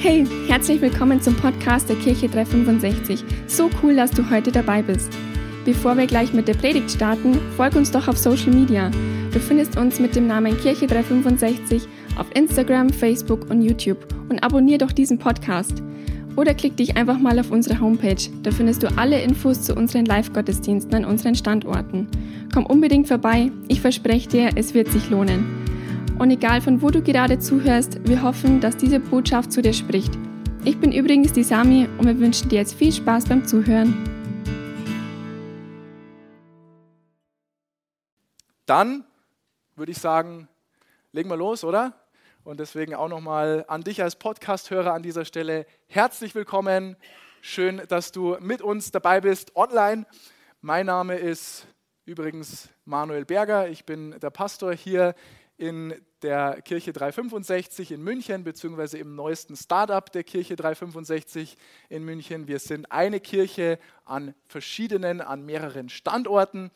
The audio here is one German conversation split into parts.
Hey, herzlich willkommen zum Podcast der Kirche 365. So cool, dass du heute dabei bist. Bevor wir gleich mit der Predigt starten, folg uns doch auf Social Media. Du findest uns mit dem Namen Kirche 365 auf Instagram, Facebook und YouTube und abonnier doch diesen Podcast. Oder klick dich einfach mal auf unsere Homepage. Da findest du alle Infos zu unseren Live-Gottesdiensten an unseren Standorten. Komm unbedingt vorbei. Ich verspreche dir, es wird sich lohnen. Und egal von wo du gerade zuhörst, wir hoffen, dass diese Botschaft zu dir spricht. Ich bin übrigens die Sami und wir wünschen dir jetzt viel Spaß beim Zuhören. Dann würde ich sagen, legen wir los, oder? Und deswegen auch nochmal an dich als Podcast-Hörer an dieser Stelle herzlich willkommen. Schön, dass du mit uns dabei bist online. Mein Name ist übrigens Manuel Berger. Ich bin der Pastor hier in der Kirche 365 in München, beziehungsweise im neuesten Startup der Kirche 365 in München. Wir sind eine Kirche an verschiedenen, an mehreren Standorten.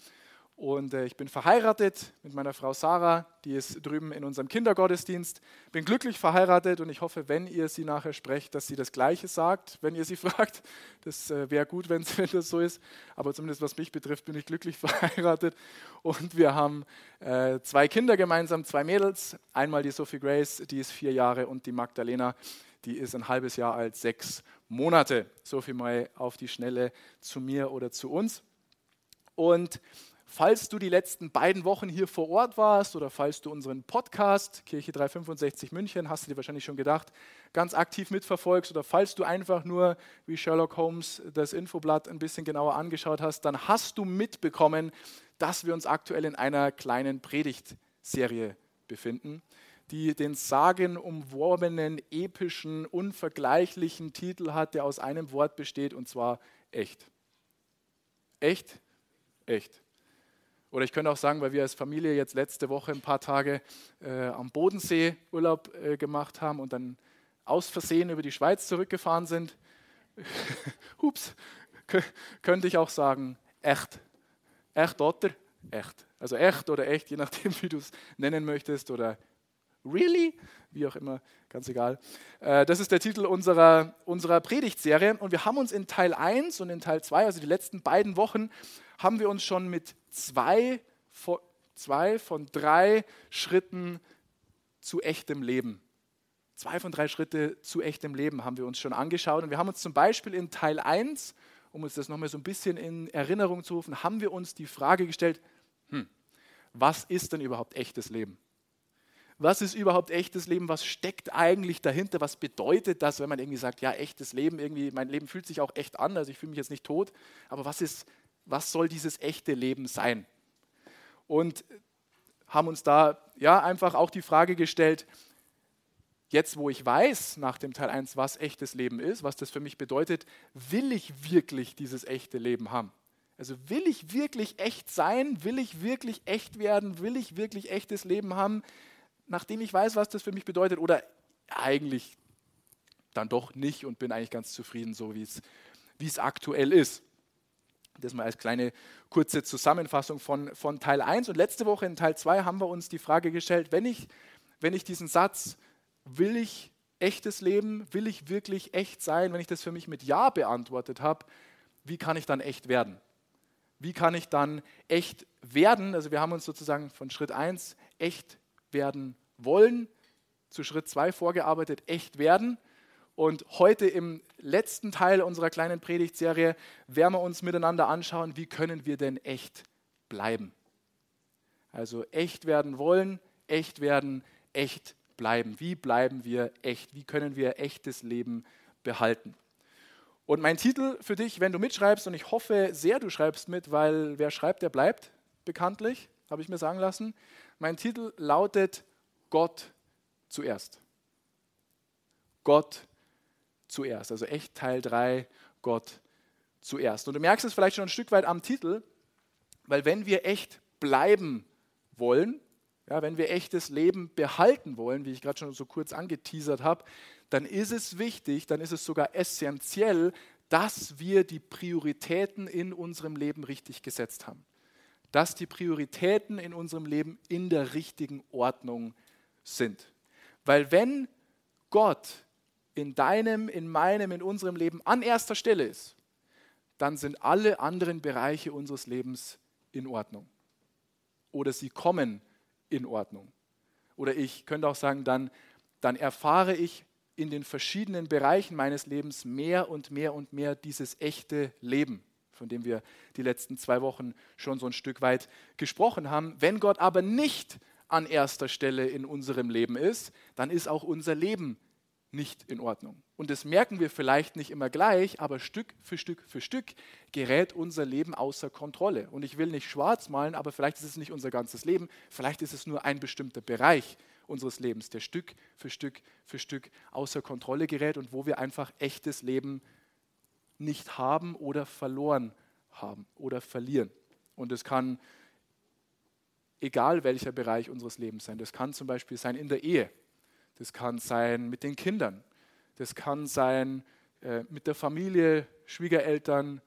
Und äh, ich bin verheiratet mit meiner Frau Sarah, die ist drüben in unserem Kindergottesdienst. Bin glücklich verheiratet und ich hoffe, wenn ihr sie nachher sprecht, dass sie das Gleiche sagt, wenn ihr sie fragt. Das äh, wäre gut, wenn, das so ist. Aber zumindest was mich betrifft, bin ich glücklich verheiratet. Und wir haben äh, zwei Kinder gemeinsam, zwei Mädels. Einmal die Sophie Grace, die ist vier Jahre, und die Magdalena, die ist ein halbes Jahr alt, sechs Monate. So viel mal auf die Schnelle zu mir oder zu uns. Und Falls du die letzten beiden Wochen hier vor Ort warst oder falls du unseren Podcast Kirche 365 München, hast du dir wahrscheinlich schon gedacht, ganz aktiv mitverfolgst oder falls du einfach nur wie Sherlock Holmes das Infoblatt ein bisschen genauer angeschaut hast, dann hast du mitbekommen, dass wir uns aktuell in einer kleinen Predigtserie befinden, die den sagenumworbenen, epischen, unvergleichlichen Titel hat, der aus einem Wort besteht und zwar echt. Echt? Echt. Oder ich könnte auch sagen, weil wir als Familie jetzt letzte Woche ein paar Tage äh, am Bodensee Urlaub äh, gemacht haben und dann aus Versehen über die Schweiz zurückgefahren sind. Hups, könnte ich auch sagen, echt. Echt oder echt. Also echt oder echt, je nachdem, wie du es nennen möchtest. Oder really, wie auch immer, ganz egal. Äh, das ist der Titel unserer, unserer Predigtserie. Und wir haben uns in Teil 1 und in Teil 2, also die letzten beiden Wochen, haben wir uns schon mit zwei, zwei von drei Schritten zu echtem Leben. Zwei von drei Schritte zu echtem Leben haben wir uns schon angeschaut. Und wir haben uns zum Beispiel in Teil 1, um uns das nochmal so ein bisschen in Erinnerung zu rufen, haben wir uns die Frage gestellt, hm, was ist denn überhaupt echtes Leben? Was ist überhaupt echtes Leben? Was steckt eigentlich dahinter? Was bedeutet das, wenn man irgendwie sagt, ja, echtes Leben, irgendwie, mein Leben fühlt sich auch echt an, also ich fühle mich jetzt nicht tot, aber was ist was soll dieses echte Leben sein? Und haben uns da ja einfach auch die Frage gestellt, jetzt wo ich weiß nach dem Teil 1, was echtes Leben ist, was das für mich bedeutet, will ich wirklich dieses echte Leben haben? Also will ich wirklich echt sein? Will ich wirklich echt werden? Will ich wirklich echtes Leben haben, nachdem ich weiß, was das für mich bedeutet? Oder eigentlich dann doch nicht und bin eigentlich ganz zufrieden, so wie es aktuell ist. Das mal als kleine kurze Zusammenfassung von, von Teil 1. Und letzte Woche in Teil 2 haben wir uns die Frage gestellt, wenn ich, wenn ich diesen Satz, will ich echtes Leben, will ich wirklich echt sein, wenn ich das für mich mit Ja beantwortet habe, wie kann ich dann echt werden? Wie kann ich dann echt werden? Also wir haben uns sozusagen von Schritt 1 echt werden wollen, zu Schritt 2 vorgearbeitet, echt werden. Und heute im letzten Teil unserer kleinen Predigtserie werden wir uns miteinander anschauen, wie können wir denn echt bleiben. Also echt werden wollen, echt werden, echt bleiben. Wie bleiben wir echt? Wie können wir echtes Leben behalten? Und mein Titel für dich, wenn du mitschreibst, und ich hoffe sehr, du schreibst mit, weil wer schreibt, der bleibt, bekanntlich, habe ich mir sagen lassen. Mein Titel lautet Gott zuerst. Gott zuerst zuerst. Also echt Teil 3, Gott zuerst. Und du merkst es vielleicht schon ein Stück weit am Titel, weil wenn wir echt bleiben wollen, ja, wenn wir echtes Leben behalten wollen, wie ich gerade schon so kurz angeteasert habe, dann ist es wichtig, dann ist es sogar essentiell, dass wir die Prioritäten in unserem Leben richtig gesetzt haben. Dass die Prioritäten in unserem Leben in der richtigen Ordnung sind. Weil wenn Gott in deinem, in meinem, in unserem Leben an erster Stelle ist, dann sind alle anderen Bereiche unseres Lebens in Ordnung. Oder sie kommen in Ordnung. Oder ich könnte auch sagen, dann, dann erfahre ich in den verschiedenen Bereichen meines Lebens mehr und mehr und mehr dieses echte Leben, von dem wir die letzten zwei Wochen schon so ein Stück weit gesprochen haben. Wenn Gott aber nicht an erster Stelle in unserem Leben ist, dann ist auch unser Leben nicht in Ordnung. Und das merken wir vielleicht nicht immer gleich, aber Stück für Stück für Stück gerät unser Leben außer Kontrolle. Und ich will nicht schwarz malen, aber vielleicht ist es nicht unser ganzes Leben, vielleicht ist es nur ein bestimmter Bereich unseres Lebens, der Stück für Stück für Stück außer Kontrolle gerät und wo wir einfach echtes Leben nicht haben oder verloren haben oder verlieren. Und es kann egal welcher Bereich unseres Lebens sein. Das kann zum Beispiel sein in der Ehe das kann sein mit den Kindern, das kann sein äh, mit der Familie, Schwiegereltern,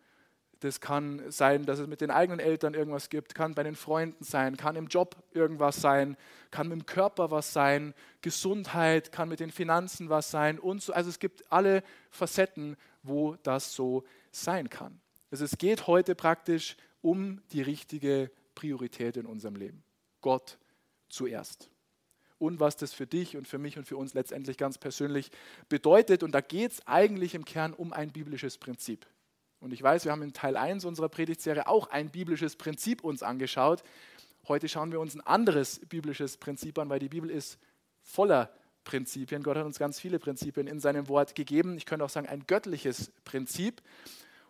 das kann sein, dass es mit den eigenen Eltern irgendwas gibt, kann bei den Freunden sein, kann im Job irgendwas sein, kann mit dem Körper was sein, Gesundheit, kann mit den Finanzen was sein und so. Also es gibt alle Facetten, wo das so sein kann. Also es geht heute praktisch um die richtige Priorität in unserem Leben. Gott zuerst und was das für dich und für mich und für uns letztendlich ganz persönlich bedeutet. Und da geht es eigentlich im Kern um ein biblisches Prinzip. Und ich weiß, wir haben in Teil 1 unserer Predigtserie auch ein biblisches Prinzip uns angeschaut. Heute schauen wir uns ein anderes biblisches Prinzip an, weil die Bibel ist voller Prinzipien. Gott hat uns ganz viele Prinzipien in seinem Wort gegeben. Ich könnte auch sagen, ein göttliches Prinzip.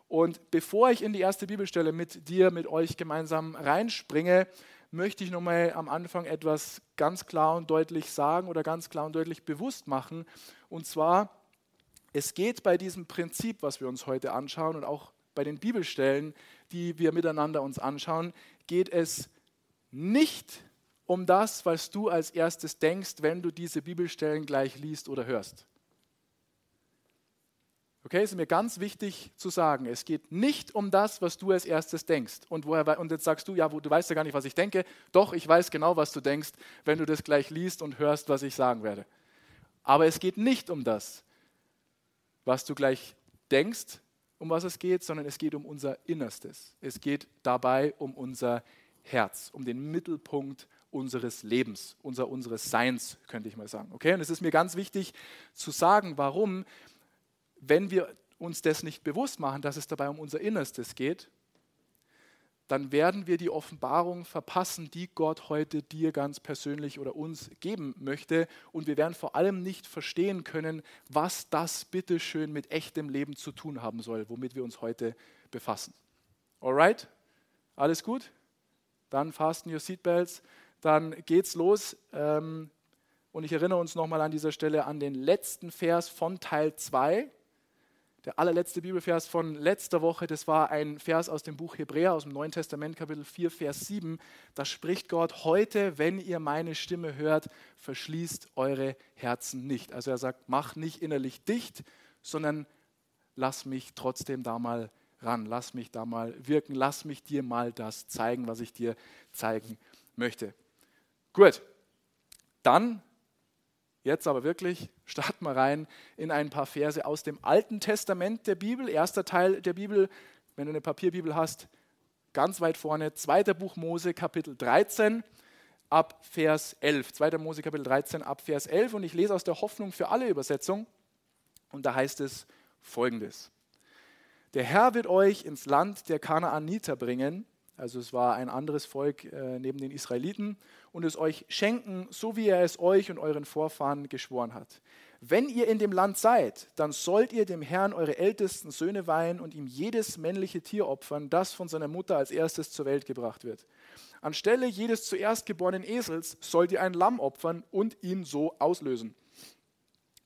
Und bevor ich in die erste Bibelstelle mit dir, mit euch gemeinsam reinspringe, möchte ich nochmal am Anfang etwas ganz klar und deutlich sagen oder ganz klar und deutlich bewusst machen. Und zwar, es geht bei diesem Prinzip, was wir uns heute anschauen und auch bei den Bibelstellen, die wir miteinander uns anschauen, geht es nicht um das, was du als erstes denkst, wenn du diese Bibelstellen gleich liest oder hörst. Okay, ist mir ganz wichtig zu sagen. Es geht nicht um das, was du als erstes denkst. Und, woher, und jetzt sagst du, ja, du weißt ja gar nicht, was ich denke. Doch, ich weiß genau, was du denkst, wenn du das gleich liest und hörst, was ich sagen werde. Aber es geht nicht um das, was du gleich denkst, um was es geht, sondern es geht um unser Innerstes. Es geht dabei um unser Herz, um den Mittelpunkt unseres Lebens, unser, unseres Seins, könnte ich mal sagen. Okay, und es ist mir ganz wichtig zu sagen, warum wenn wir uns das nicht bewusst machen, dass es dabei um unser Innerstes geht, dann werden wir die Offenbarung verpassen, die Gott heute dir ganz persönlich oder uns geben möchte. Und wir werden vor allem nicht verstehen können, was das bitteschön mit echtem Leben zu tun haben soll, womit wir uns heute befassen. Alright? Alles gut? Dann fasten your seatbelts. Dann geht's los. Ähm, und ich erinnere uns nochmal an dieser Stelle an den letzten Vers von Teil 2 der allerletzte Bibelvers von letzter Woche, das war ein Vers aus dem Buch Hebräer, aus dem Neuen Testament, Kapitel 4, Vers 7. Da spricht Gott, heute, wenn ihr meine Stimme hört, verschließt eure Herzen nicht. Also er sagt, mach nicht innerlich dicht, sondern lass mich trotzdem da mal ran, lass mich da mal wirken, lass mich dir mal das zeigen, was ich dir zeigen möchte. Gut, dann Jetzt aber wirklich, starten wir rein in ein paar Verse aus dem Alten Testament der Bibel, erster Teil der Bibel, wenn du eine Papierbibel hast, ganz weit vorne, zweiter Buch Mose, Kapitel 13, ab Vers 11. Zweiter Mose, Kapitel 13, ab Vers 11. Und ich lese aus der Hoffnung für alle Übersetzung. Und da heißt es folgendes. Der Herr wird euch ins Land der Kanaaniter bringen, also es war ein anderes Volk äh, neben den Israeliten, und es euch schenken, so wie er es euch und euren Vorfahren geschworen hat. Wenn ihr in dem Land seid, dann sollt ihr dem Herrn eure ältesten Söhne weihen und ihm jedes männliche Tier opfern, das von seiner Mutter als erstes zur Welt gebracht wird. Anstelle jedes zuerst geborenen Esels sollt ihr ein Lamm opfern und ihn so auslösen.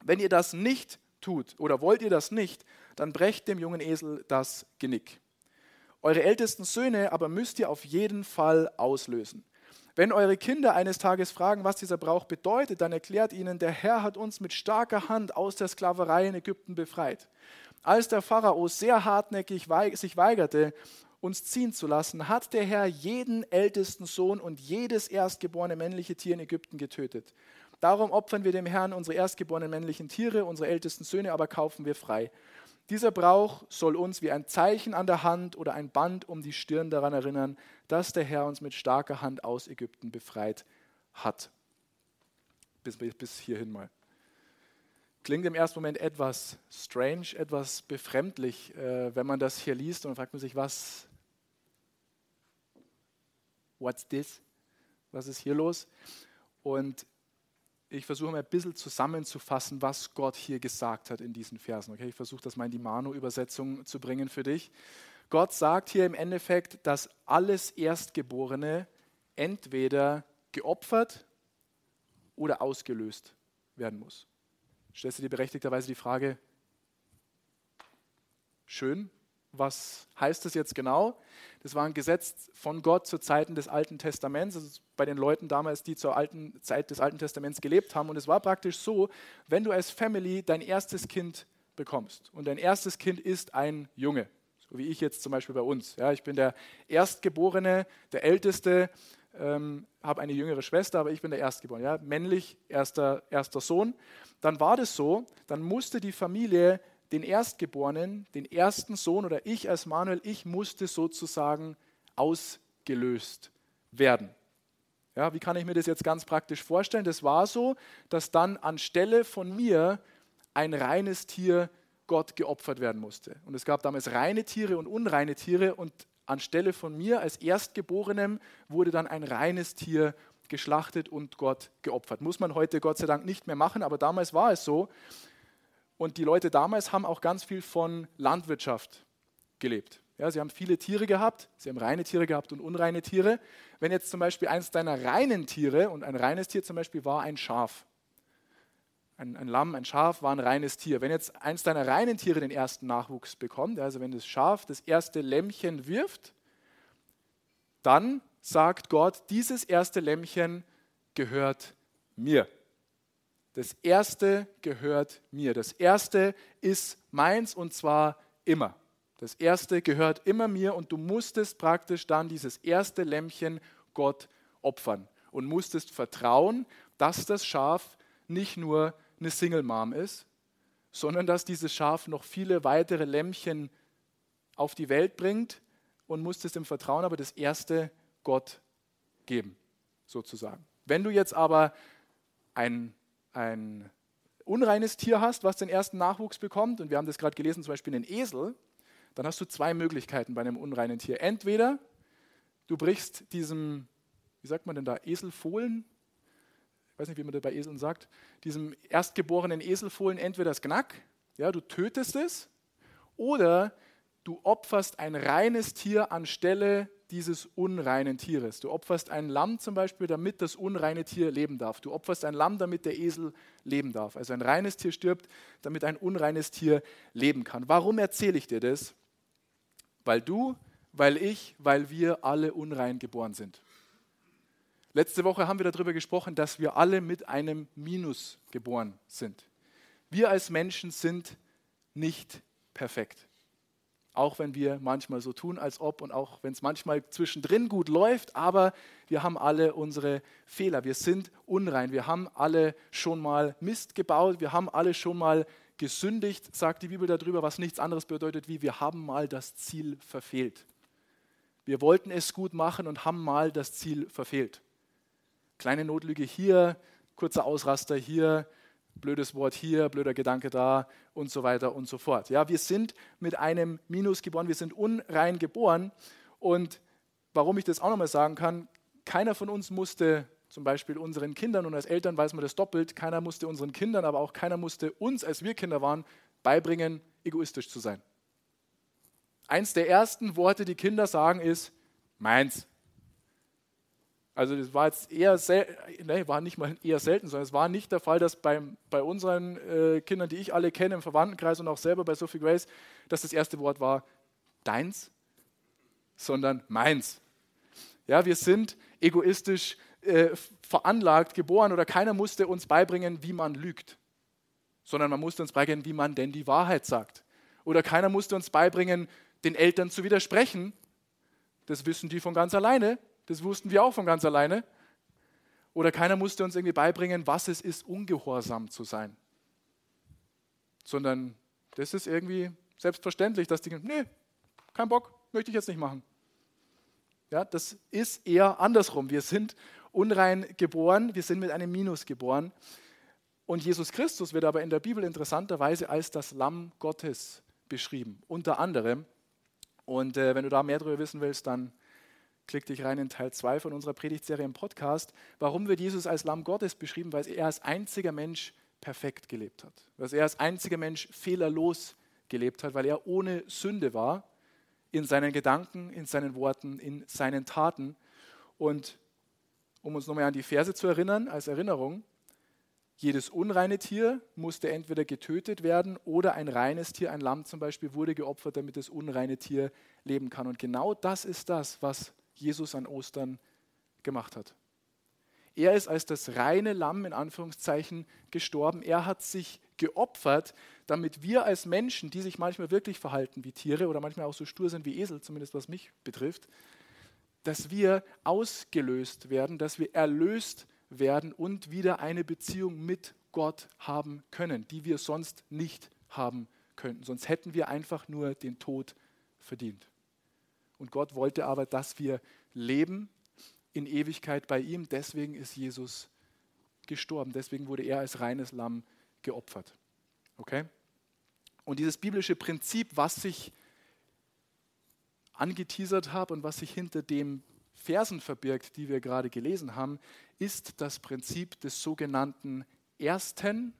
Wenn ihr das nicht tut oder wollt ihr das nicht, dann brecht dem jungen Esel das Genick. Eure ältesten Söhne aber müsst ihr auf jeden Fall auslösen. Wenn eure Kinder eines Tages fragen, was dieser Brauch bedeutet, dann erklärt ihnen, der Herr hat uns mit starker Hand aus der Sklaverei in Ägypten befreit. Als der Pharao sehr hartnäckig sich weigerte, uns ziehen zu lassen, hat der Herr jeden ältesten Sohn und jedes erstgeborene männliche Tier in Ägypten getötet. Darum opfern wir dem Herrn unsere erstgeborenen männlichen Tiere, unsere ältesten Söhne aber kaufen wir frei. Dieser Brauch soll uns wie ein Zeichen an der Hand oder ein Band um die Stirn daran erinnern, dass der Herr uns mit starker Hand aus Ägypten befreit hat. Bis, bis hierhin mal. Klingt im ersten Moment etwas strange, etwas befremdlich, äh, wenn man das hier liest und fragt man sich, was, what's this? Was ist hier los? Und ich versuche mal ein bisschen zusammenzufassen, was Gott hier gesagt hat in diesen Versen. Okay, ich versuche das mal in die Mano-Übersetzung zu bringen für dich. Gott sagt hier im Endeffekt, dass alles Erstgeborene entweder geopfert oder ausgelöst werden muss. Stellst du dir berechtigterweise die Frage, schön, was heißt das jetzt genau? Das war ein Gesetz von Gott zu Zeiten des Alten Testaments, also bei den Leuten damals, die zur alten Zeit des Alten Testaments gelebt haben. Und es war praktisch so, wenn du als Family dein erstes Kind bekommst und dein erstes Kind ist ein Junge, so wie ich jetzt zum Beispiel bei uns. Ja, ich bin der Erstgeborene, der Älteste, ähm, habe eine jüngere Schwester, aber ich bin der Erstgeborene, ja, männlich, erster, erster Sohn. Dann war das so, dann musste die Familie den Erstgeborenen, den ersten Sohn oder ich als Manuel, ich musste sozusagen ausgelöst werden. Ja, wie kann ich mir das jetzt ganz praktisch vorstellen? Das war so, dass dann anstelle von mir ein reines Tier Gott geopfert werden musste. Und es gab damals reine Tiere und unreine Tiere und anstelle von mir als Erstgeborenem wurde dann ein reines Tier geschlachtet und Gott geopfert. Muss man heute Gott sei Dank nicht mehr machen, aber damals war es so. Und die Leute damals haben auch ganz viel von Landwirtschaft gelebt. Ja, sie haben viele Tiere gehabt, sie haben reine Tiere gehabt und unreine Tiere. Wenn jetzt zum Beispiel eins deiner reinen Tiere, und ein reines Tier zum Beispiel war ein Schaf, ein, ein, Lamm, ein Schaf war ein reines Tier. Wenn jetzt eins deiner reinen Tiere den ersten Nachwuchs bekommt, also wenn das Schaf das erste Lämmchen wirft, dann sagt Gott, dieses erste Lämmchen gehört mir. Das erste gehört mir. Das erste ist meins und zwar immer. Das erste gehört immer mir und du musstest praktisch dann dieses erste Lämmchen Gott opfern und musstest vertrauen, dass das Schaf nicht nur eine Single Mom ist, sondern dass dieses Schaf noch viele weitere Lämmchen auf die Welt bringt und musstest im Vertrauen aber das erste Gott geben, sozusagen. Wenn du jetzt aber ein ein unreines Tier hast, was den ersten Nachwuchs bekommt, und wir haben das gerade gelesen, zum Beispiel einen Esel, dann hast du zwei Möglichkeiten bei einem unreinen Tier. Entweder du brichst diesem, wie sagt man denn da, Eselfohlen, ich weiß nicht, wie man das bei Eseln sagt, diesem erstgeborenen Eselfohlen entweder das Knack, ja, du tötest es, oder du opferst ein reines Tier anstelle dieses unreinen Tieres. Du opferst ein Lamm zum Beispiel, damit das unreine Tier leben darf. Du opferst ein Lamm, damit der Esel leben darf. Also ein reines Tier stirbt, damit ein unreines Tier leben kann. Warum erzähle ich dir das? Weil du, weil ich, weil wir alle unrein geboren sind. Letzte Woche haben wir darüber gesprochen, dass wir alle mit einem Minus geboren sind. Wir als Menschen sind nicht perfekt. Auch wenn wir manchmal so tun, als ob und auch wenn es manchmal zwischendrin gut läuft, aber wir haben alle unsere Fehler. Wir sind unrein. Wir haben alle schon mal Mist gebaut. Wir haben alle schon mal gesündigt, sagt die Bibel darüber, was nichts anderes bedeutet wie wir haben mal das Ziel verfehlt. Wir wollten es gut machen und haben mal das Ziel verfehlt. Kleine Notlüge hier, kurzer Ausraster hier, blödes Wort hier, blöder Gedanke da und so weiter und so fort. Ja, wir sind mit einem Minus geboren, wir sind unrein geboren und warum ich das auch nochmal sagen kann, keiner von uns musste zum Beispiel unseren Kindern und als Eltern weiß man das doppelt, keiner musste unseren Kindern, aber auch keiner musste uns, als wir Kinder waren, beibringen, egoistisch zu sein. Eins der ersten Worte, die Kinder sagen, ist meins. Also das war jetzt eher selten, nee, war nicht mal eher selten, sondern es war nicht der Fall, dass beim, bei unseren äh, Kindern, die ich alle kenne im Verwandtenkreis und auch selber bei Sophie Grace, dass das erste Wort war deins, sondern meins. Ja, wir sind egoistisch äh, veranlagt, geboren oder keiner musste uns beibringen, wie man lügt, sondern man musste uns beibringen, wie man denn die Wahrheit sagt. Oder keiner musste uns beibringen, den Eltern zu widersprechen. Das wissen die von ganz alleine. Das wussten wir auch von ganz alleine. Oder keiner musste uns irgendwie beibringen, was es ist, ungehorsam zu sein. Sondern das ist irgendwie selbstverständlich, dass die, nee, kein Bock, möchte ich jetzt nicht machen. Ja, das ist eher andersrum. Wir sind unrein geboren, wir sind mit einem Minus geboren. Und Jesus Christus wird aber in der Bibel interessanterweise als das Lamm Gottes beschrieben, unter anderem. Und äh, wenn du da mehr darüber wissen willst, dann klick dich rein in Teil 2 von unserer Predigtserie im Podcast. Warum wird Jesus als Lamm Gottes beschrieben? Weil er als einziger Mensch perfekt gelebt hat. Weil er als einziger Mensch fehlerlos gelebt hat, weil er ohne Sünde war in seinen Gedanken, in seinen Worten, in seinen Taten. Und um uns nochmal an die Verse zu erinnern, als Erinnerung, jedes unreine Tier musste entweder getötet werden oder ein reines Tier, ein Lamm zum Beispiel, wurde geopfert, damit das unreine Tier leben kann. Und genau das ist das, was Jesus an Ostern gemacht hat. Er ist als das reine Lamm in Anführungszeichen gestorben. Er hat sich geopfert, damit wir als Menschen, die sich manchmal wirklich verhalten wie Tiere oder manchmal auch so stur sind wie Esel, zumindest was mich betrifft, dass wir ausgelöst werden, dass wir erlöst werden und wieder eine Beziehung mit Gott haben können, die wir sonst nicht haben könnten. Sonst hätten wir einfach nur den Tod verdient. Und Gott wollte aber, dass wir leben in Ewigkeit bei ihm. Deswegen ist Jesus gestorben. Deswegen wurde er als reines Lamm geopfert. Okay? Und dieses biblische Prinzip, was ich angeteasert habe und was sich hinter den Versen verbirgt, die wir gerade gelesen haben, ist das Prinzip des sogenannten Ersten.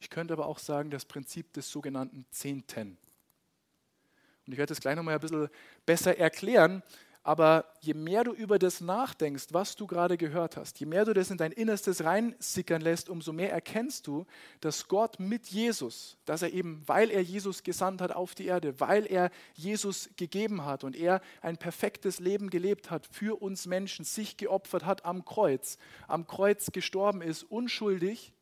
Ich könnte aber auch sagen, das Prinzip des sogenannten Zehnten. Und ich werde das gleich nochmal ein bisschen besser erklären. Aber je mehr du über das nachdenkst, was du gerade gehört hast, je mehr du das in dein Innerstes reinsickern lässt, umso mehr erkennst du, dass Gott mit Jesus, dass er eben, weil er Jesus gesandt hat auf die Erde, weil er Jesus gegeben hat und er ein perfektes Leben gelebt hat für uns Menschen, sich geopfert hat am Kreuz, am Kreuz gestorben ist, unschuldig,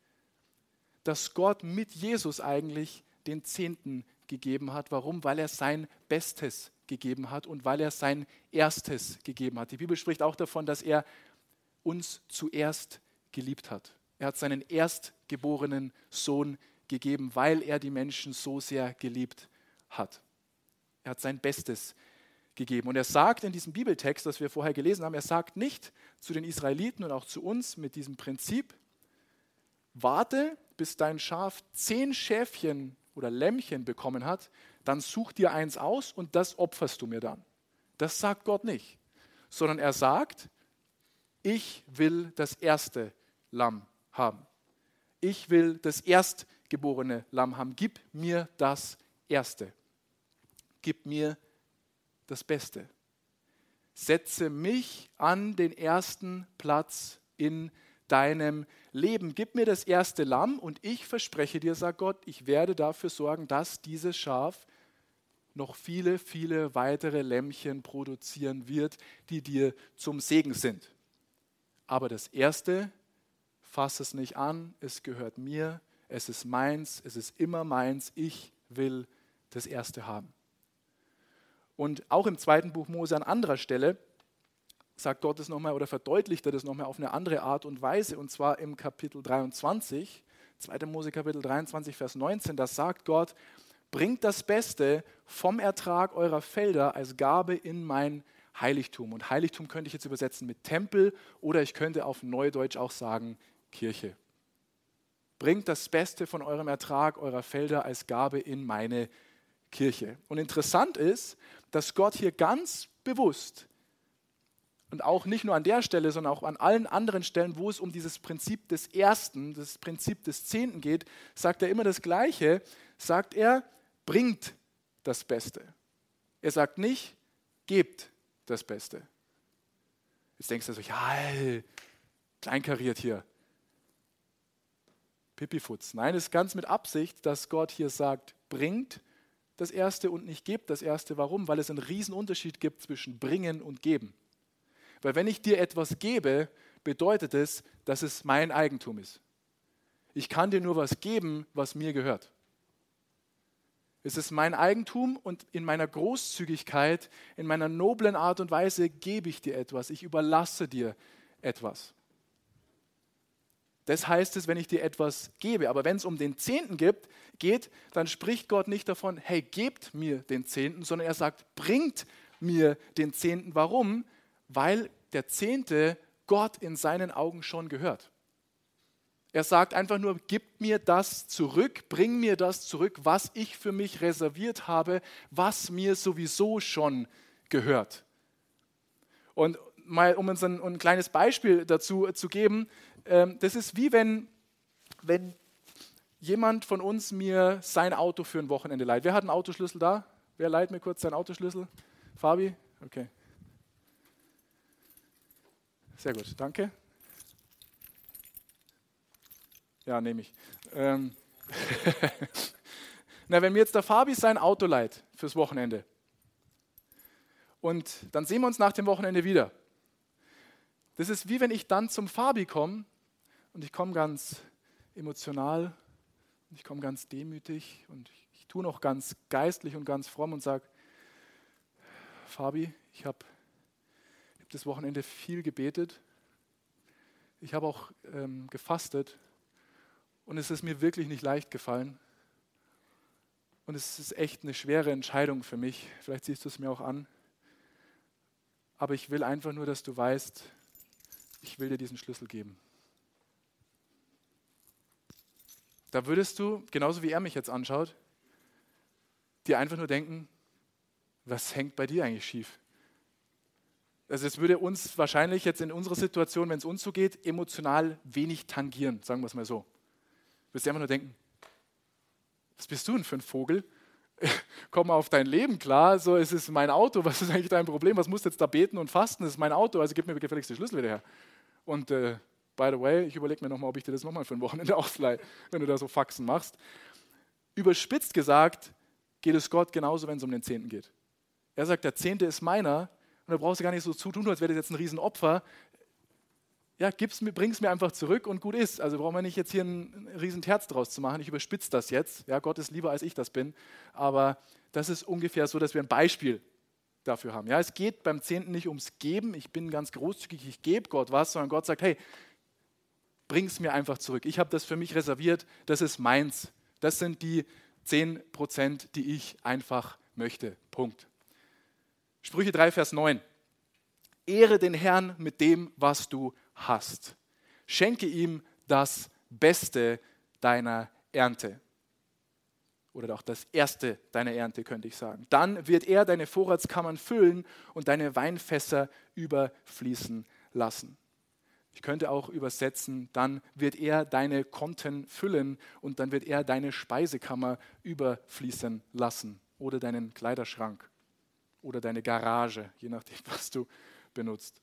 dass Gott mit Jesus eigentlich den Zehnten gegeben hat. Warum? Weil er sein Bestes gegeben hat und weil er sein Erstes gegeben hat. Die Bibel spricht auch davon, dass er uns zuerst geliebt hat. Er hat seinen erstgeborenen Sohn gegeben, weil er die Menschen so sehr geliebt hat. Er hat sein Bestes gegeben. Und er sagt in diesem Bibeltext, das wir vorher gelesen haben, er sagt nicht zu den Israeliten und auch zu uns mit diesem Prinzip, warte, bis dein Schaf zehn Schäfchen oder Lämmchen bekommen hat, dann such dir eins aus und das opferst du mir dann. Das sagt Gott nicht, sondern er sagt, ich will das erste Lamm haben. Ich will das erstgeborene Lamm haben. Gib mir das Erste. Gib mir das Beste. Setze mich an den ersten Platz in deinem Leben. Gib mir das erste Lamm und ich verspreche dir, sagt Gott, ich werde dafür sorgen, dass dieses Schaf noch viele, viele weitere Lämmchen produzieren wird, die dir zum Segen sind. Aber das erste, fass es nicht an, es gehört mir, es ist meins, es ist immer meins, ich will das erste haben. Und auch im zweiten Buch Mose an anderer Stelle sagt Gott es nochmal oder verdeutlicht er das nochmal auf eine andere Art und Weise, und zwar im Kapitel 23, 2. Mose Kapitel 23, Vers 19, da sagt Gott, bringt das Beste vom Ertrag eurer Felder als Gabe in mein Heiligtum. Und Heiligtum könnte ich jetzt übersetzen mit Tempel oder ich könnte auf Neudeutsch auch sagen Kirche. Bringt das Beste von eurem Ertrag eurer Felder als Gabe in meine Kirche. Und interessant ist, dass Gott hier ganz bewusst und auch nicht nur an der Stelle, sondern auch an allen anderen Stellen, wo es um dieses Prinzip des Ersten, das Prinzip des Zehnten geht, sagt er immer das Gleiche. Sagt er, bringt das Beste. Er sagt nicht, gebt das Beste. Jetzt denkst du so, ja, kleinkariert hier. Pipifutz. Nein, es ist ganz mit Absicht, dass Gott hier sagt, bringt das Erste und nicht gebt das Erste. Warum? Weil es einen Unterschied gibt zwischen bringen und geben. Weil wenn ich dir etwas gebe, bedeutet es, dass es mein Eigentum ist. Ich kann dir nur was geben, was mir gehört. Es ist mein Eigentum und in meiner Großzügigkeit, in meiner noblen Art und Weise gebe ich dir etwas. Ich überlasse dir etwas. Das heißt es, wenn ich dir etwas gebe. Aber wenn es um den Zehnten gibt, geht, dann spricht Gott nicht davon, hey, gebt mir den Zehnten, sondern er sagt, bringt mir den Zehnten. Warum? Weil der Zehnte Gott in seinen Augen schon gehört. Er sagt einfach nur, gib mir das zurück, bring mir das zurück, was ich für mich reserviert habe, was mir sowieso schon gehört. Und mal, um uns ein, ein kleines Beispiel dazu zu geben, ähm, das ist wie wenn, wenn jemand von uns mir sein Auto für ein Wochenende leiht. Wer hat einen Autoschlüssel da? Wer leiht mir kurz seinen Autoschlüssel? Fabi? Okay. Sehr gut, danke. Ja, nehme ich. Ähm Na, wenn mir jetzt der Fabi sein Auto leiht fürs Wochenende und dann sehen wir uns nach dem Wochenende wieder. Das ist wie wenn ich dann zum Fabi komme und ich komme ganz emotional und ich komme ganz demütig und ich, ich tue noch ganz geistlich und ganz fromm und sage, Fabi, ich habe hab das Wochenende viel gebetet, ich habe auch ähm, gefastet und es ist mir wirklich nicht leicht gefallen. Und es ist echt eine schwere Entscheidung für mich. Vielleicht siehst du es mir auch an. Aber ich will einfach nur, dass du weißt, ich will dir diesen Schlüssel geben. Da würdest du, genauso wie er mich jetzt anschaut, dir einfach nur denken, was hängt bei dir eigentlich schief? Also es würde uns wahrscheinlich jetzt in unserer Situation, wenn es uns so geht, emotional wenig tangieren, sagen wir es mal so. Du wirst einfach nur denken, was bist du denn für ein Vogel? Komm mal auf dein Leben klar, so es ist mein Auto, was ist eigentlich dein Problem? Was musst du jetzt da beten und fasten? Das ist mein Auto, also gib mir gefälligst den Schlüssel wieder her. Und äh, by the way, ich überlege mir nochmal, ob ich dir das nochmal für ein Wochenende ausleihe, wenn du da so Faxen machst. Überspitzt gesagt geht es Gott genauso, wenn es um den Zehnten geht. Er sagt, der Zehnte ist meiner und da brauchst du gar nicht so zu tun, als wäre das jetzt ein Riesenopfer. Ja, gib's mir, bring's mir einfach zurück und gut ist. Also brauchen wir nicht jetzt hier ein, ein Riesenterz draus zu machen. Ich überspitze das jetzt. Ja, Gott ist lieber, als ich das bin. Aber das ist ungefähr so, dass wir ein Beispiel dafür haben. Ja, es geht beim Zehnten nicht ums Geben. Ich bin ganz großzügig, ich gebe Gott was, sondern Gott sagt, hey, bring es mir einfach zurück. Ich habe das für mich reserviert. Das ist meins. Das sind die 10 Prozent, die ich einfach möchte. Punkt. Sprüche 3, Vers 9. Ehre den Herrn mit dem, was du hast. Schenke ihm das Beste deiner Ernte. Oder auch das Erste deiner Ernte, könnte ich sagen. Dann wird er deine Vorratskammern füllen und deine Weinfässer überfließen lassen. Ich könnte auch übersetzen, dann wird er deine Konten füllen und dann wird er deine Speisekammer überfließen lassen oder deinen Kleiderschrank oder deine Garage, je nachdem, was du benutzt.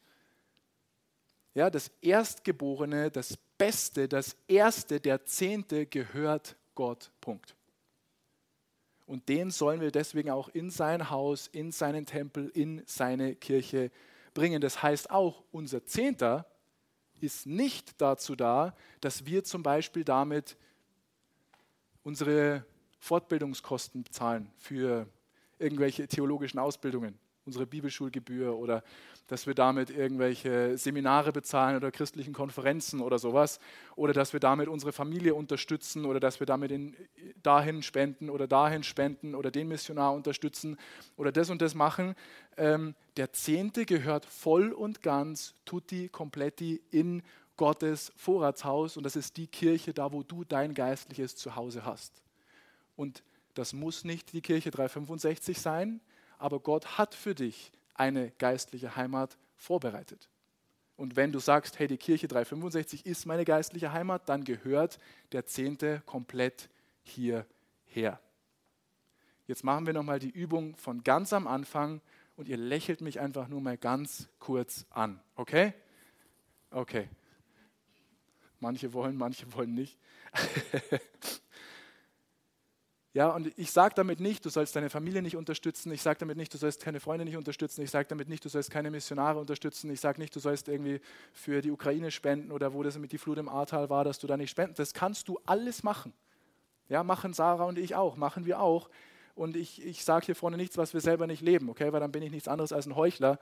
Ja, das Erstgeborene, das Beste, das Erste, der Zehnte gehört Gott. Punkt. Und den sollen wir deswegen auch in sein Haus, in seinen Tempel, in seine Kirche bringen. Das heißt auch, unser Zehnter ist nicht dazu da, dass wir zum Beispiel damit unsere Fortbildungskosten bezahlen für irgendwelche theologischen Ausbildungen, unsere Bibelschulgebühr oder dass wir damit irgendwelche Seminare bezahlen oder christlichen Konferenzen oder sowas oder dass wir damit unsere Familie unterstützen oder dass wir damit in, dahin spenden oder dahin spenden oder den Missionar unterstützen oder das und das machen. Ähm, der Zehnte gehört voll und ganz, tutti completi in Gottes Vorratshaus und das ist die Kirche, da wo du dein geistliches Zuhause hast. Und das muss nicht die Kirche 365 sein, aber Gott hat für dich eine geistliche Heimat vorbereitet. Und wenn du sagst, hey, die Kirche 365 ist meine geistliche Heimat, dann gehört der Zehnte komplett hierher. Jetzt machen wir nochmal die Übung von ganz am Anfang und ihr lächelt mich einfach nur mal ganz kurz an. Okay? Okay. Manche wollen, manche wollen nicht. Ja, und ich sage damit nicht, du sollst deine Familie nicht unterstützen. Ich sage damit nicht, du sollst keine Freunde nicht unterstützen. Ich sage damit nicht, du sollst keine Missionare unterstützen. Ich sage nicht, du sollst irgendwie für die Ukraine spenden oder wo das mit die Flut im Ahrtal war, dass du da nicht spenden. Das kannst du alles machen. Ja, machen Sarah und ich auch, machen wir auch. Und ich, ich sage hier vorne nichts, was wir selber nicht leben, okay, weil dann bin ich nichts anderes als ein Heuchler.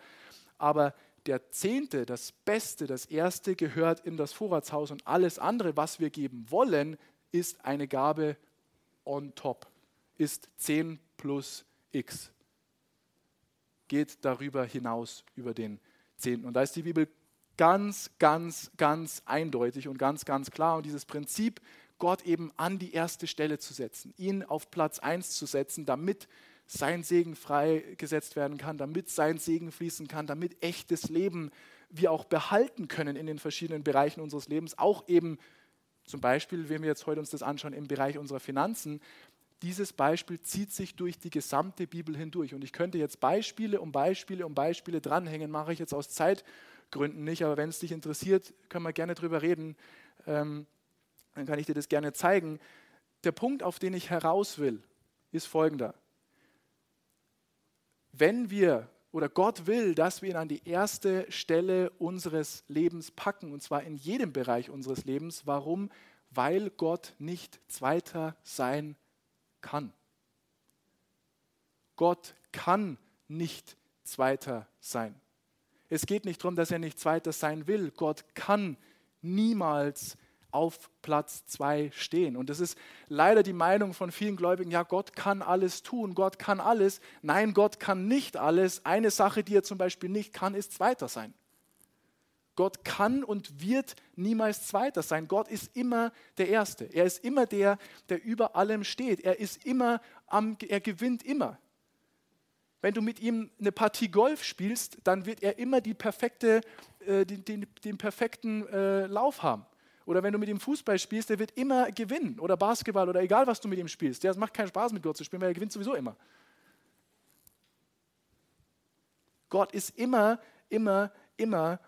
Aber der Zehnte, das Beste, das Erste gehört in das Vorratshaus und alles andere, was wir geben wollen, ist eine Gabe on top, ist 10 plus x. Geht darüber hinaus über den Zehnten. Und da ist die Bibel ganz, ganz, ganz eindeutig und ganz, ganz klar. Und dieses Prinzip, Gott eben an die erste Stelle zu setzen, ihn auf Platz 1 zu setzen, damit sein Segen freigesetzt werden kann, damit sein Segen fließen kann, damit echtes Leben wir auch behalten können in den verschiedenen Bereichen unseres Lebens, auch eben zum Beispiel, wenn wir jetzt heute uns das anschauen, im Bereich unserer Finanzen. Dieses Beispiel zieht sich durch die gesamte Bibel hindurch. Und ich könnte jetzt Beispiele um Beispiele um Beispiele dranhängen, mache ich jetzt aus Zeitgründen nicht, aber wenn es dich interessiert, können wir gerne drüber reden. Ähm, dann kann ich dir das gerne zeigen. Der Punkt, auf den ich heraus will, ist folgender wenn wir oder Gott will, dass wir ihn an die erste Stelle unseres Lebens packen, und zwar in jedem Bereich unseres Lebens. Warum? Weil Gott nicht zweiter sein kann. Gott kann nicht zweiter sein. Es geht nicht darum, dass er nicht zweiter sein will. Gott kann niemals auf Platz zwei stehen. Und das ist leider die Meinung von vielen Gläubigen, ja, Gott kann alles tun, Gott kann alles. Nein, Gott kann nicht alles. Eine Sache, die er zum Beispiel nicht kann, ist Zweiter sein. Gott kann und wird niemals Zweiter sein. Gott ist immer der Erste. Er ist immer der, der über allem steht. Er ist immer am, er gewinnt immer. Wenn du mit ihm eine Partie Golf spielst, dann wird er immer die perfekte, äh, den, den, den, perfekten äh, Lauf haben. Oder wenn du mit ihm Fußball spielst, der wird immer gewinnen. Oder Basketball oder egal, was du mit ihm spielst. Es macht keinen Spaß, mit Gott zu spielen, weil er gewinnt sowieso immer. Gott ist immer, immer, immer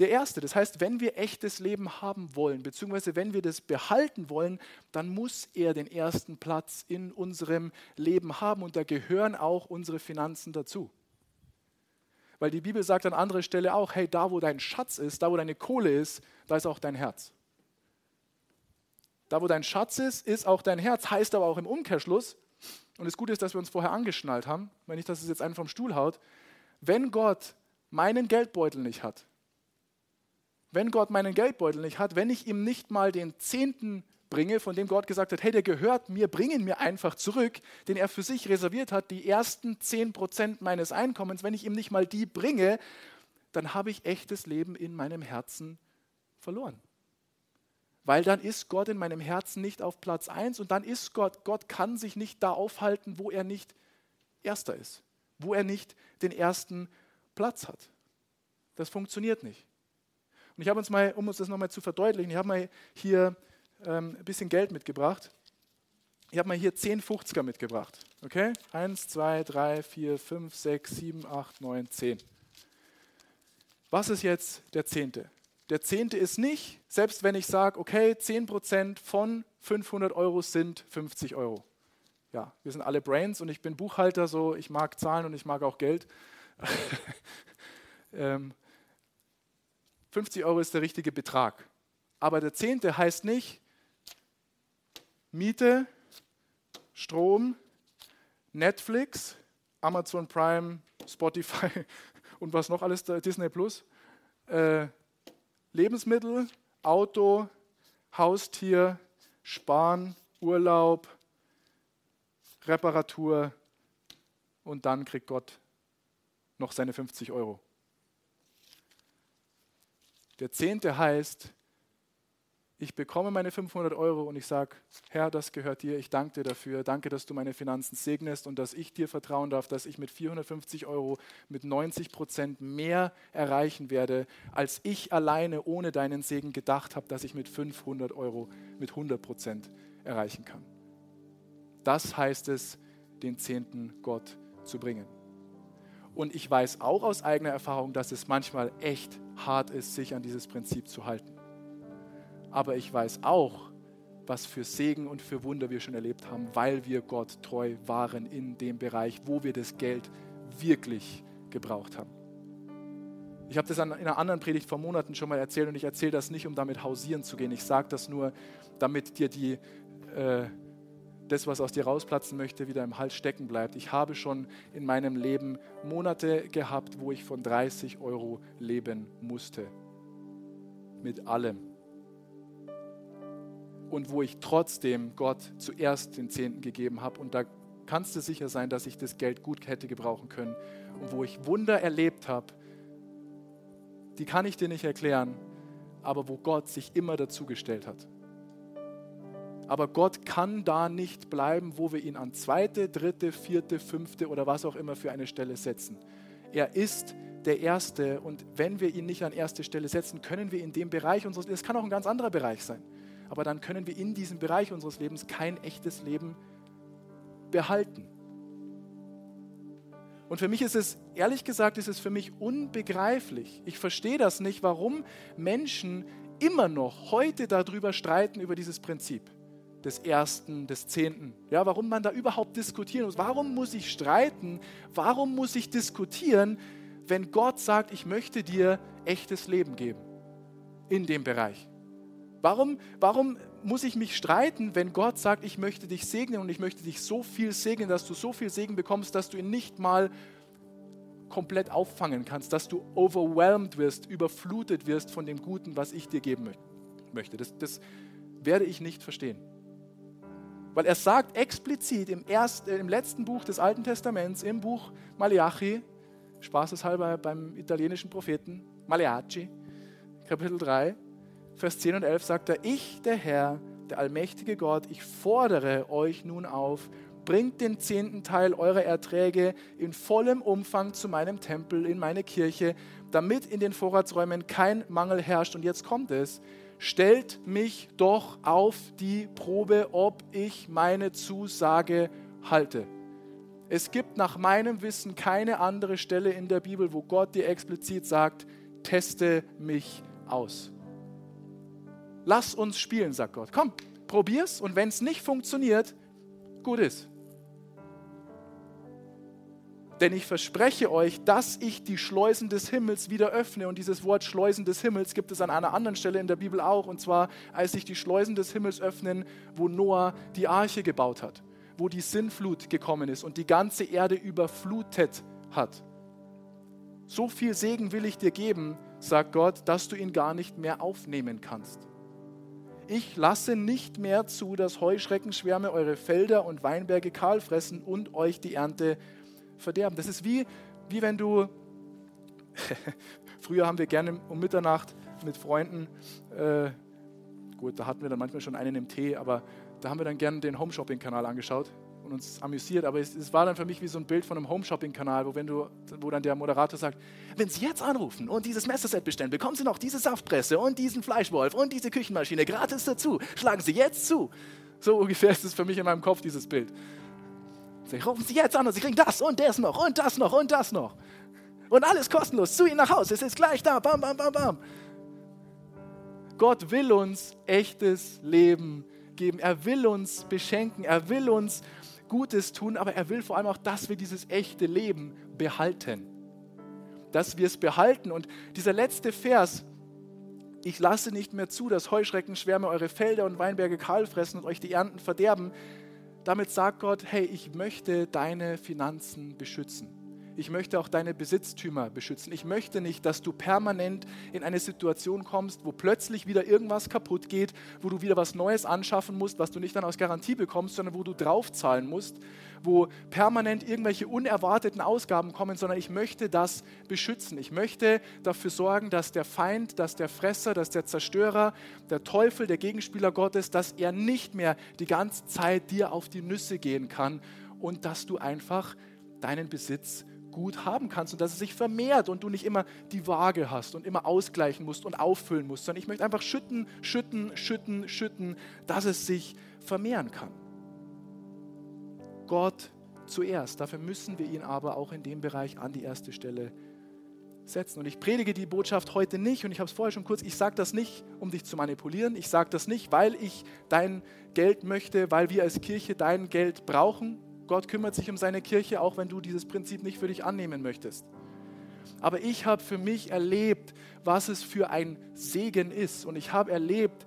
der Erste. Das heißt, wenn wir echtes Leben haben wollen, beziehungsweise wenn wir das behalten wollen, dann muss er den ersten Platz in unserem Leben haben und da gehören auch unsere Finanzen dazu. Weil die Bibel sagt an anderer Stelle auch, hey, da wo dein Schatz ist, da wo deine Kohle ist, da ist auch dein Herz. Da, wo dein Schatz ist, ist auch dein Herz. Heißt aber auch im Umkehrschluss, und das Gute ist, dass wir uns vorher angeschnallt haben, wenn nicht, dass es jetzt einen vom Stuhl haut, wenn Gott meinen Geldbeutel nicht hat, wenn Gott meinen Geldbeutel nicht hat, wenn ich ihm nicht mal den Zehnten bringe, von dem Gott gesagt hat, hey, der gehört mir, bring ihn mir einfach zurück, den er für sich reserviert hat, die ersten zehn Prozent meines Einkommens, wenn ich ihm nicht mal die bringe, dann habe ich echtes Leben in meinem Herzen verloren weil dann ist Gott in meinem Herzen nicht auf Platz 1 und dann ist Gott, Gott kann sich nicht da aufhalten, wo er nicht Erster ist, wo er nicht den ersten Platz hat. Das funktioniert nicht. Und ich habe uns mal, um uns das nochmal zu verdeutlichen, ich habe mal hier ähm, ein bisschen Geld mitgebracht. Ich habe mal hier 10 50er mitgebracht. Okay? 1, 2, 3, 4, 5, 6, 7, 8, 9, 10. Was ist jetzt der Zehnte? Der Zehnte ist nicht, selbst wenn ich sage, okay, 10% von 500 Euro sind 50 Euro. Ja, wir sind alle Brains und ich bin Buchhalter, so ich mag Zahlen und ich mag auch Geld. ähm, 50 Euro ist der richtige Betrag. Aber der Zehnte heißt nicht Miete, Strom, Netflix, Amazon Prime, Spotify und was noch alles, Disney Plus. Äh, Lebensmittel, Auto, Haustier, Sparen, Urlaub, Reparatur und dann kriegt Gott noch seine 50 Euro. Der Zehnte heißt, ich bekomme meine 500 Euro und ich sage, Herr, das gehört dir, ich danke dir dafür, danke, dass du meine Finanzen segnest und dass ich dir vertrauen darf, dass ich mit 450 Euro mit 90 Prozent mehr erreichen werde, als ich alleine ohne deinen Segen gedacht habe, dass ich mit 500 Euro mit 100 Prozent erreichen kann. Das heißt es, den Zehnten Gott zu bringen. Und ich weiß auch aus eigener Erfahrung, dass es manchmal echt hart ist, sich an dieses Prinzip zu halten aber ich weiß auch, was für Segen und für Wunder wir schon erlebt haben, weil wir Gott treu waren in dem Bereich, wo wir das Geld wirklich gebraucht haben. Ich habe das in einer anderen Predigt vor Monaten schon mal erzählt und ich erzähle das nicht, um damit hausieren zu gehen. Ich sage das nur, damit dir die, äh, das, was aus dir rausplatzen möchte, wieder im Hals stecken bleibt. Ich habe schon in meinem Leben Monate gehabt, wo ich von 30 Euro leben musste. Mit allem. Und wo ich trotzdem Gott zuerst den Zehnten gegeben habe. Und da kannst du sicher sein, dass ich das Geld gut hätte gebrauchen können. Und wo ich Wunder erlebt habe, die kann ich dir nicht erklären, aber wo Gott sich immer dazugestellt hat. Aber Gott kann da nicht bleiben, wo wir ihn an zweite, dritte, vierte, fünfte oder was auch immer für eine Stelle setzen. Er ist der Erste und wenn wir ihn nicht an erste Stelle setzen, können wir in dem Bereich unseres es kann auch ein ganz anderer Bereich sein, aber dann können wir in diesem Bereich unseres Lebens kein echtes Leben behalten. Und für mich ist es, ehrlich gesagt, ist es für mich unbegreiflich. Ich verstehe das nicht, warum Menschen immer noch heute darüber streiten, über dieses Prinzip des Ersten, des Zehnten. Ja, warum man da überhaupt diskutieren muss. Warum muss ich streiten? Warum muss ich diskutieren, wenn Gott sagt, ich möchte dir echtes Leben geben in dem Bereich? Warum, warum muss ich mich streiten, wenn Gott sagt, ich möchte dich segnen und ich möchte dich so viel segnen, dass du so viel Segen bekommst, dass du ihn nicht mal komplett auffangen kannst, dass du overwhelmed wirst, überflutet wirst von dem Guten, was ich dir geben möchte. Das, das werde ich nicht verstehen. Weil er sagt explizit im, ersten, im letzten Buch des Alten Testaments, im Buch Malachi, spaßeshalber beim italienischen Propheten, Maleaci, Kapitel 3, Vers 10 und 11 sagt er, ich, der Herr, der allmächtige Gott, ich fordere euch nun auf, bringt den zehnten Teil eurer Erträge in vollem Umfang zu meinem Tempel, in meine Kirche, damit in den Vorratsräumen kein Mangel herrscht. Und jetzt kommt es, stellt mich doch auf die Probe, ob ich meine Zusage halte. Es gibt nach meinem Wissen keine andere Stelle in der Bibel, wo Gott dir explizit sagt, teste mich aus. Lass uns spielen, sagt Gott. Komm, probier's und wenn es nicht funktioniert, gut ist. Denn ich verspreche euch, dass ich die Schleusen des Himmels wieder öffne. Und dieses Wort Schleusen des Himmels gibt es an einer anderen Stelle in der Bibel auch. Und zwar, als sich die Schleusen des Himmels öffnen, wo Noah die Arche gebaut hat, wo die Sinnflut gekommen ist und die ganze Erde überflutet hat. So viel Segen will ich dir geben, sagt Gott, dass du ihn gar nicht mehr aufnehmen kannst. Ich lasse nicht mehr zu, dass Heuschreckenschwärme eure Felder und Weinberge kahl fressen und euch die Ernte verderben. Das ist wie, wie wenn du, früher haben wir gerne um Mitternacht mit Freunden, äh, gut, da hatten wir dann manchmal schon einen im Tee, aber da haben wir dann gerne den Home-Shopping-Kanal angeschaut und uns amüsiert. Aber es, es, war dann für mich wie so ein Bild von einem Home-Shopping-Kanal, wo, wo dann der Moderator sagt, wenn Sie jetzt anrufen und dieses Messerset bestellen, bekommen Sie noch diese Saftpresse und diesen Fleischwolf und diese Küchenmaschine gratis dazu. Schlagen Sie jetzt zu. So ungefähr ist es für mich in meinem Kopf, dieses Bild. Sie rufen Sie jetzt an und Sie kriegen das und das noch und das noch und das noch. Und alles kostenlos zu Ihnen nach Hause. Es ist gleich da. Bam, bam, bam, bam. Gott will uns echtes Leben geben. Er will uns beschenken. Er will uns Gutes tun. Aber er will vor allem auch, dass wir dieses echte Leben behalten. Dass wir es behalten. Und dieser letzte Vers, ich lasse nicht mehr zu, dass Heuschreckenschwärme eure Felder und Weinberge kahl fressen und euch die Ernten verderben. Damit sagt Gott, hey, ich möchte deine Finanzen beschützen. Ich möchte auch deine Besitztümer beschützen. Ich möchte nicht, dass du permanent in eine Situation kommst, wo plötzlich wieder irgendwas kaputt geht, wo du wieder was Neues anschaffen musst, was du nicht dann aus Garantie bekommst, sondern wo du draufzahlen musst, wo permanent irgendwelche unerwarteten Ausgaben kommen, sondern ich möchte das beschützen. Ich möchte dafür sorgen, dass der Feind, dass der Fresser, dass der Zerstörer, der Teufel, der Gegenspieler Gottes, dass er nicht mehr die ganze Zeit dir auf die Nüsse gehen kann und dass du einfach deinen Besitz gut haben kannst und dass es sich vermehrt und du nicht immer die Waage hast und immer ausgleichen musst und auffüllen musst, sondern ich möchte einfach schütten, schütten, schütten, schütten, dass es sich vermehren kann. Gott zuerst. Dafür müssen wir ihn aber auch in dem Bereich an die erste Stelle setzen. Und ich predige die Botschaft heute nicht, und ich habe es vorher schon kurz, ich sage das nicht, um dich zu manipulieren. Ich sage das nicht, weil ich dein Geld möchte, weil wir als Kirche dein Geld brauchen. Gott kümmert sich um seine Kirche, auch wenn du dieses Prinzip nicht für dich annehmen möchtest. Aber ich habe für mich erlebt, was es für ein Segen ist. Und ich habe erlebt,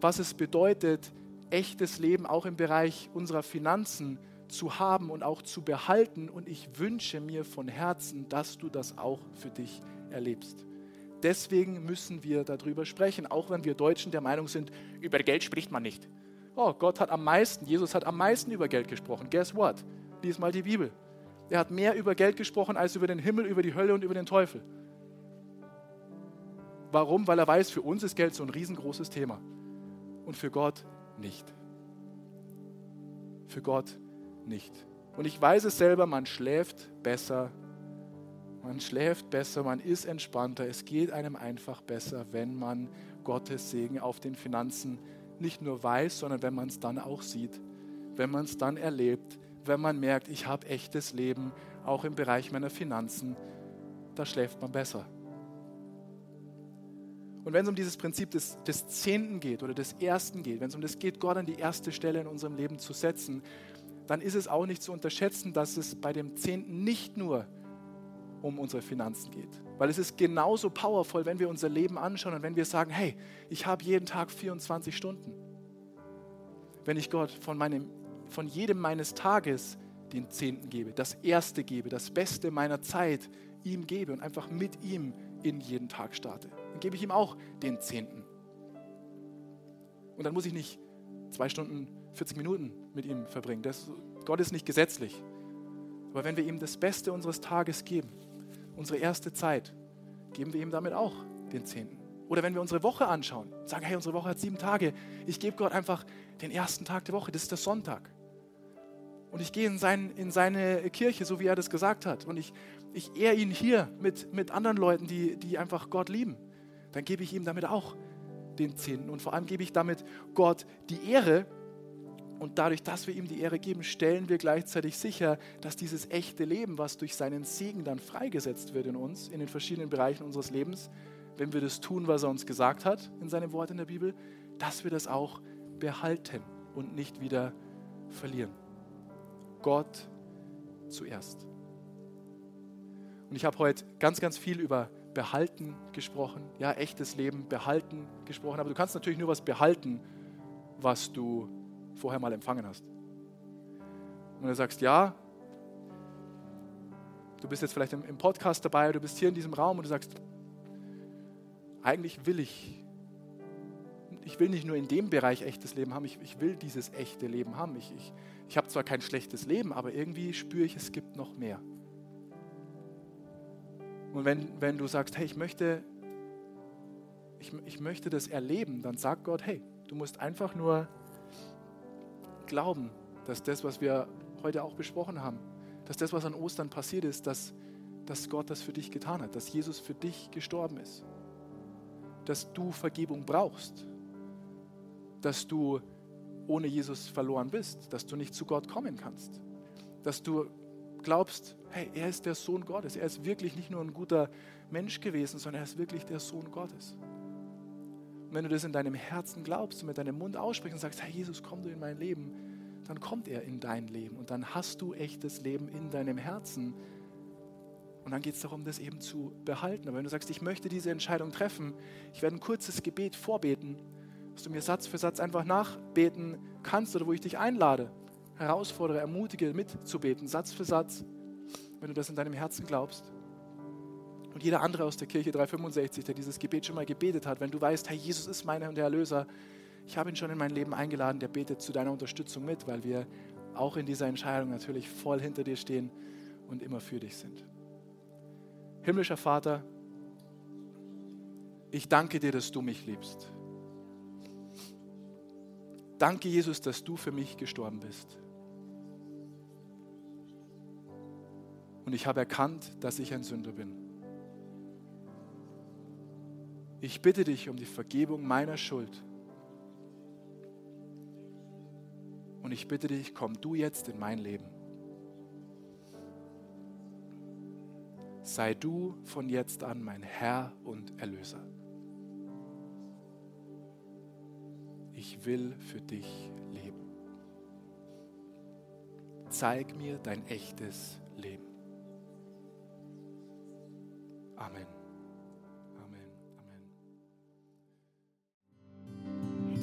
was es bedeutet, echtes Leben auch im Bereich unserer Finanzen zu haben und auch zu behalten. Und ich wünsche mir von Herzen, dass du das auch für dich erlebst. Deswegen müssen wir darüber sprechen, auch wenn wir Deutschen der Meinung sind, über Geld spricht man nicht. Oh, Gott hat am meisten, Jesus hat am meisten über Geld gesprochen. Guess what? Lies mal die Bibel. Er hat mehr über Geld gesprochen als über den Himmel, über die Hölle und über den Teufel. Warum? Weil er weiß, für uns ist Geld so ein riesengroßes Thema und für Gott nicht. Für Gott nicht. Und ich weiß es selber, man schläft besser, man schläft besser, man ist entspannter. Es geht einem einfach besser, wenn man Gottes Segen auf den Finanzen nicht nur weiß, sondern wenn man es dann auch sieht, wenn man es dann erlebt, wenn man merkt, ich habe echtes Leben, auch im Bereich meiner Finanzen, da schläft man besser. Und wenn es um dieses Prinzip des, des Zehnten geht oder des Ersten geht, wenn es um das geht, Gott an die erste Stelle in unserem Leben zu setzen, dann ist es auch nicht zu unterschätzen, dass es bei dem Zehnten nicht nur unsere Finanzen geht. Weil es ist genauso powerful, wenn wir unser Leben anschauen und wenn wir sagen, hey, ich habe jeden Tag 24 Stunden. Wenn ich Gott von, meinem, von jedem meines Tages den Zehnten gebe, das Erste gebe, das Beste meiner Zeit ihm gebe und einfach mit ihm in jeden Tag starte, dann gebe ich ihm auch den Zehnten. Und dann muss ich nicht zwei Stunden, 40 Minuten mit ihm verbringen. Das, Gott ist nicht gesetzlich. Aber wenn wir ihm das Beste unseres Tages geben, unsere erste Zeit, geben wir ihm damit auch den Zehnten. Oder wenn wir unsere Woche anschauen, sagen, hey, unsere Woche hat sieben Tage, ich gebe Gott einfach den ersten Tag der Woche, das ist der Sonntag. Und ich gehe in, sein, in seine Kirche, so wie er das gesagt hat. Und ich, ich ehre ihn hier mit, mit anderen Leuten, die, die einfach Gott lieben. Dann gebe ich ihm damit auch den Zehnten. Und vor allem gebe ich damit Gott die Ehre, und dadurch, dass wir ihm die Ehre geben, stellen wir gleichzeitig sicher, dass dieses echte Leben, was durch seinen Segen dann freigesetzt wird in uns, in den verschiedenen Bereichen unseres Lebens, wenn wir das tun, was er uns gesagt hat in seinem Wort in der Bibel, dass wir das auch behalten und nicht wieder verlieren. Gott zuerst. Und ich habe heute ganz, ganz viel über Behalten gesprochen, ja, echtes Leben, Behalten gesprochen. Aber du kannst natürlich nur was behalten, was du vorher mal empfangen hast. Und du sagst, ja, du bist jetzt vielleicht im, Podcast dabei, du bist hier in diesem Raum und du sagst, eigentlich will ich, ich will nicht nur in dem Bereich echtes Leben haben, ich, ich will dieses echte Leben haben. Ich, ich, ich habe zwar kein schlechtes Leben, aber irgendwie spüre ich, es gibt noch mehr. Und wenn, wenn du sagst, hey, ich möchte, ich, ich möchte das erleben, dann sagt Gott, hey, du musst einfach nur glauben, dass das, was wir heute auch besprochen haben, dass das, was an Ostern passiert ist, dass, dass Gott das für dich getan hat, dass Jesus für dich gestorben ist, dass du Vergebung brauchst, dass du ohne Jesus verloren bist, dass du nicht zu Gott kommen kannst, dass du glaubst, hey, er ist der Sohn Gottes, er ist wirklich nicht nur ein guter Mensch gewesen, sondern er ist wirklich der Sohn Gottes. Und wenn du das in deinem Herzen glaubst und mit deinem Mund aussprichst und sagst, Herr Jesus, komm du in mein Leben, dann kommt er in dein Leben und dann hast du echtes Leben in deinem Herzen. Und dann geht es darum, das eben zu behalten. Aber wenn du sagst, ich möchte diese Entscheidung treffen, ich werde ein kurzes Gebet vorbeten, dass du mir Satz für Satz einfach nachbeten kannst oder wo ich dich einlade, herausfordere, ermutige, mitzubeten, Satz für Satz, wenn du das in deinem Herzen glaubst. Und jeder andere aus der Kirche 365, der dieses Gebet schon mal gebetet hat, wenn du weißt, Herr Jesus ist mein und der Erlöser, ich habe ihn schon in mein Leben eingeladen, der betet zu deiner Unterstützung mit, weil wir auch in dieser Entscheidung natürlich voll hinter dir stehen und immer für dich sind. Himmlischer Vater, ich danke dir, dass du mich liebst. Danke, Jesus, dass du für mich gestorben bist. Und ich habe erkannt, dass ich ein Sünder bin. Ich bitte dich um die Vergebung meiner Schuld. Und ich bitte dich, komm du jetzt in mein Leben. Sei du von jetzt an mein Herr und Erlöser. Ich will für dich leben. Zeig mir dein echtes Leben.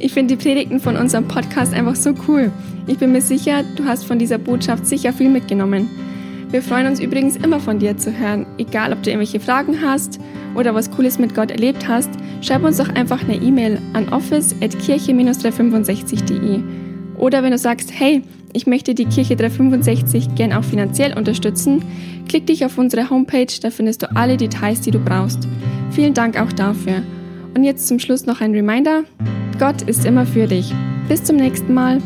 Ich finde die Predigten von unserem Podcast einfach so cool. Ich bin mir sicher, du hast von dieser Botschaft sicher viel mitgenommen. Wir freuen uns übrigens immer von dir zu hören. Egal, ob du irgendwelche Fragen hast oder was Cooles mit Gott erlebt hast, schreib uns doch einfach eine E-Mail an office.kirche-365.de. Oder wenn du sagst, hey, ich möchte die Kirche 365 gern auch finanziell unterstützen, klick dich auf unsere Homepage, da findest du alle Details, die du brauchst. Vielen Dank auch dafür. Und jetzt zum Schluss noch ein Reminder. Gott ist immer für dich. Bis zum nächsten Mal.